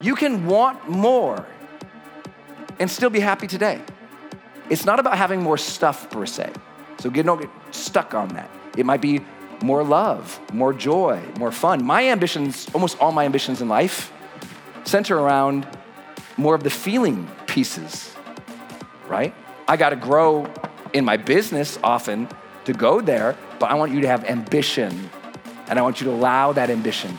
You can want more and still be happy today. It's not about having more stuff per se. So get, don't get stuck on that. It might be more love, more joy, more fun. My ambitions, almost all my ambitions in life, center around more of the feeling pieces, right? I got to grow in my business often to go there, but I want you to have ambition and I want you to allow that ambition.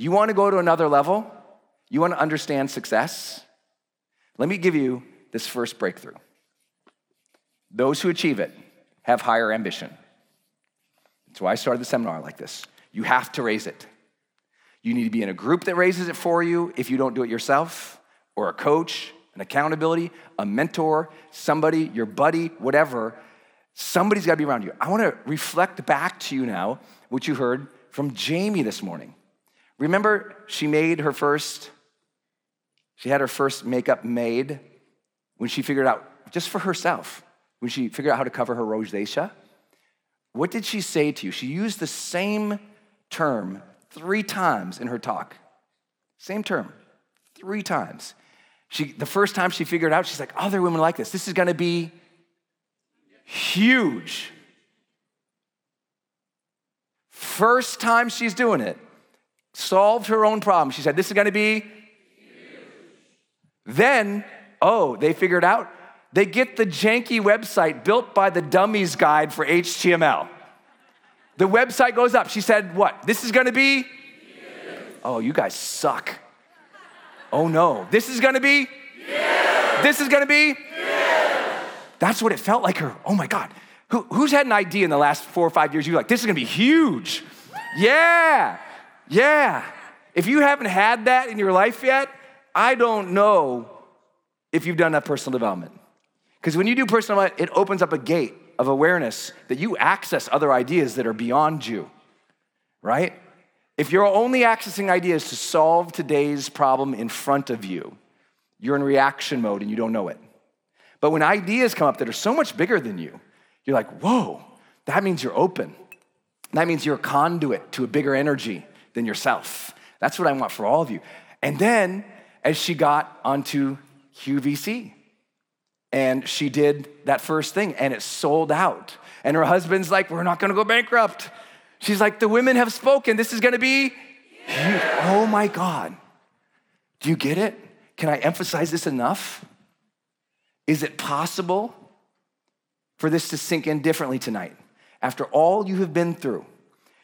You want to go to another level? You want to understand success? Let me give you this first breakthrough. Those who achieve it have higher ambition. That's why I started the seminar like this. You have to raise it. You need to be in a group that raises it for you if you don't do it yourself, or a coach, an accountability, a mentor, somebody, your buddy, whatever. Somebody's got to be around you. I want to reflect back to you now what you heard from Jamie this morning. Remember, she made her first, she had her first makeup made when she figured out, just for herself, when she figured out how to cover her rosacea. What did she say to you? She used the same term three times in her talk. Same term, three times. She, the first time she figured out, she's like, other women like this. This is gonna be huge. First time she's doing it, solved her own problem. She said, This is gonna be. Then, oh, they figured out they get the janky website built by the dummies guide for HTML. The website goes up. She said, What? This is gonna be? Oh, you guys suck. Oh no. This is gonna be? This is gonna be? That's what it felt like her. Oh my God. Who, who's had an idea in the last four or five years? You're like, this is gonna be huge. Yeah, yeah. If you haven't had that in your life yet, I don't know if you've done that personal development. Because when you do personal development, it opens up a gate of awareness that you access other ideas that are beyond you, right? If you're only accessing ideas to solve today's problem in front of you, you're in reaction mode and you don't know it. But when ideas come up that are so much bigger than you, you're like, whoa, that means you're open. That means you're a conduit to a bigger energy than yourself. That's what I want for all of you. And then, as she got onto QVC, and she did that first thing, and it sold out. And her husband's like, We're not gonna go bankrupt. She's like, The women have spoken. This is gonna be huge. Oh my God. Do you get it? Can I emphasize this enough? Is it possible for this to sink in differently tonight. After all you have been through,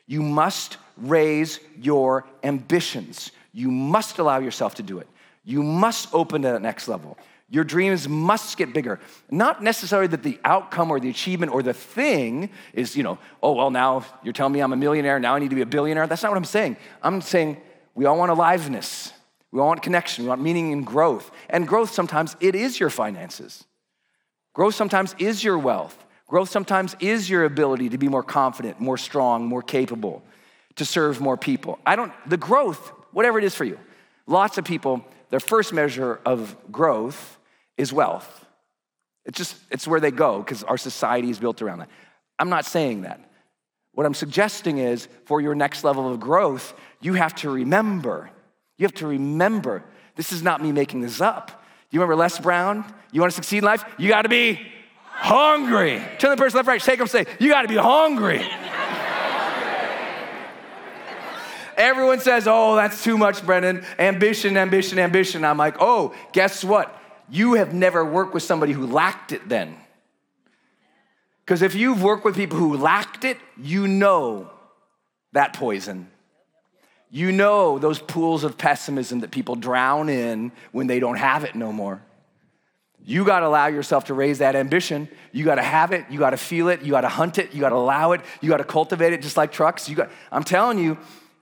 you must raise your ambitions. You must allow yourself to do it. You must open to that next level. Your dreams must get bigger. Not necessarily that the outcome or the achievement or the thing is, you know, oh, well, now you're telling me I'm a millionaire, now I need to be a billionaire. That's not what I'm saying. I'm saying we all want aliveness, we all want connection, we want meaning and growth. And growth sometimes it is your finances. Growth sometimes is your wealth. Growth sometimes is your ability to be more confident, more strong, more capable, to serve more people. I don't, the growth, whatever it is for you. Lots of people, their first measure of growth is wealth. It's just, it's where they go because our society is built around that. I'm not saying that. What I'm suggesting is for your next level of growth, you have to remember, you have to remember, this is not me making this up. You remember Les Brown? You want to succeed in life? You got to be hungry. Turn the person left, right, shake them, say, You got to be hungry. Everyone says, Oh, that's too much, Brendon. Ambition, ambition, ambition. I'm like, Oh, guess what? You have never worked with somebody who lacked it then. Because if you've worked with people who lacked it, you know that poison. You know those pools of pessimism that people drown in when they don't have it no more. You got to allow yourself to raise that ambition. You got to have it. You got to feel it. You got to hunt it. You got to allow it. You got to cultivate it just like trucks. You got, I'm telling you,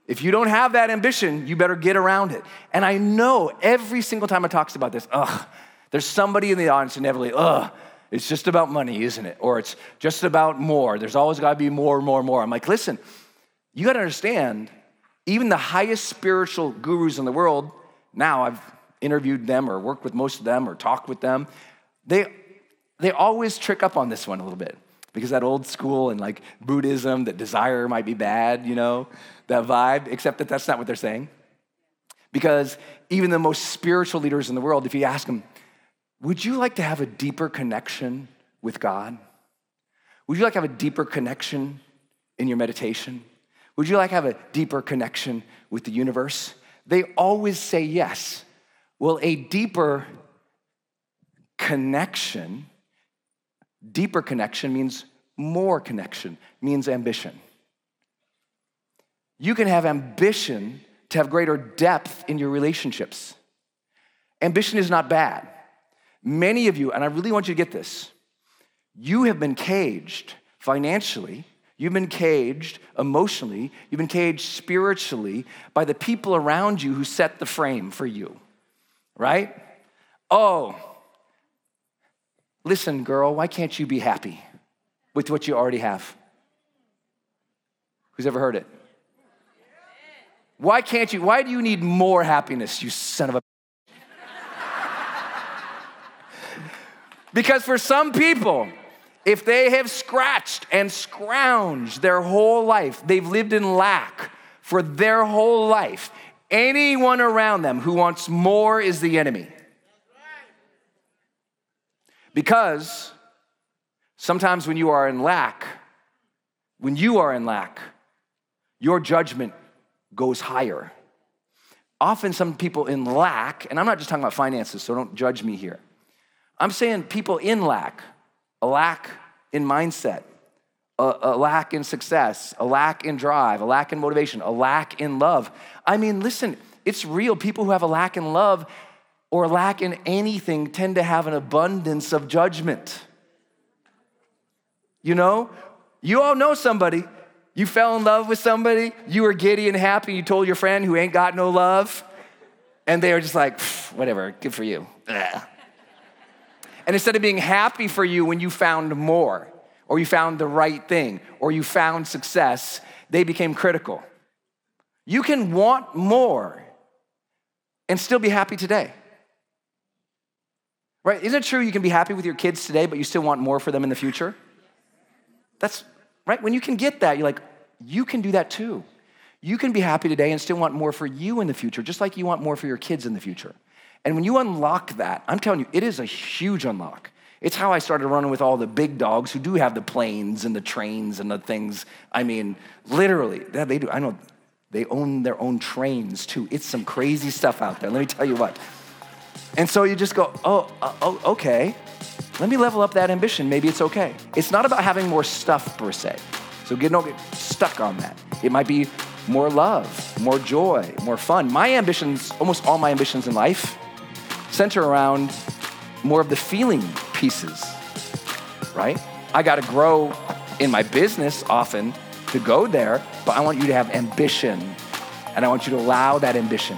if you don't have that ambition, you better get around it. And I know every single time I talk about this, ugh, there's somebody in the audience inevitably, ugh, it's just about money, isn't it? Or it's just about more. There's always got to be more, more, more. I'm like, listen, you got to understand even the highest spiritual gurus in the world, now I've interviewed them or worked with most of them or talked with them, they, they always trick up on this one a little bit. Because that old school and like Buddhism, that desire might be bad, you know, that vibe, except that that's not what they're saying. Because even the most spiritual leaders in the world, if you ask them, would you like to have a deeper connection with God? Would you like to have a deeper connection in your meditation? Would you like to have a deeper connection with the universe? They always say yes. Well, a deeper connection, deeper connection means more connection, means ambition. You can have ambition to have greater depth in your relationships. Ambition is not bad. Many of you, and I really want you to get this, you have been caged financially You've been caged emotionally, you've been caged spiritually by the people around you who set the frame for you, right? Oh, listen, girl, why can't you be happy with what you already have? Who's ever heard it? Why can't you? Why do you need more happiness, you son of a? because for some people, if they have scratched and scrounged their whole life, they've lived in lack for their whole life, anyone around them who wants more is the enemy. Because sometimes when you are in lack, when you are in lack, your judgment goes higher. often some people in lack, and I'm not just talking about finances, so don't judge me here. I'm saying people in lack, a lack in mindset, a, a, lack in success, a lack in drive, a lack in motivation, a lack in love. I mean, listen, it's real. People who have a lack in love or lack in anything tend to have an abundance of judgment. You know, you all know somebody. You fell in love with somebody, you were giddy and happy, you told your friend who ain't got no love, and they were just like, whatever, good for you. And instead of being happy for you when you found more, or you found the right thing, or you found success, they became critical. You can want more and still be happy today. Right? Isn't it true you can be happy with your kids today, but you still want more for them in the future? That's right. When you can get that, you're like, you can do that too. You can be happy today and still want more for you in the future, just like you want more for your kids in the future. And when you unlock that, I'm telling you, it is a huge unlock. It's how I started running with all the big dogs who do have the planes and the trains and the things. I mean, literally, they do. I know they own their own trains too. It's some crazy stuff out there. Let me tell you what. And so you just go, oh, uh, oh, okay. Let me level up that ambition. Maybe it's okay. It's not about having more stuff per se. So get, don't get stuck on that. It might be more love, more joy, more fun. My ambitions, almost all my ambitions in life, center around more of the feeling pieces, right? I got to grow in my business often to go there, but I want you to have ambition and I want you to allow that ambition.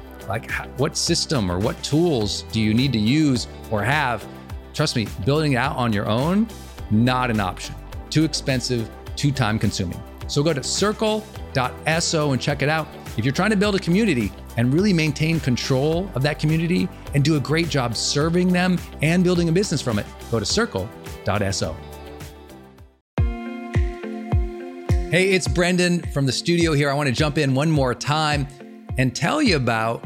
like, what system or what tools do you need to use or have? Trust me, building it out on your own, not an option. Too expensive, too time consuming. So go to circle.so and check it out. If you're trying to build a community and really maintain control of that community and do a great job serving them and building a business from it, go to circle.so. Hey, it's Brendon from the studio here. I want to jump in one more time and tell you about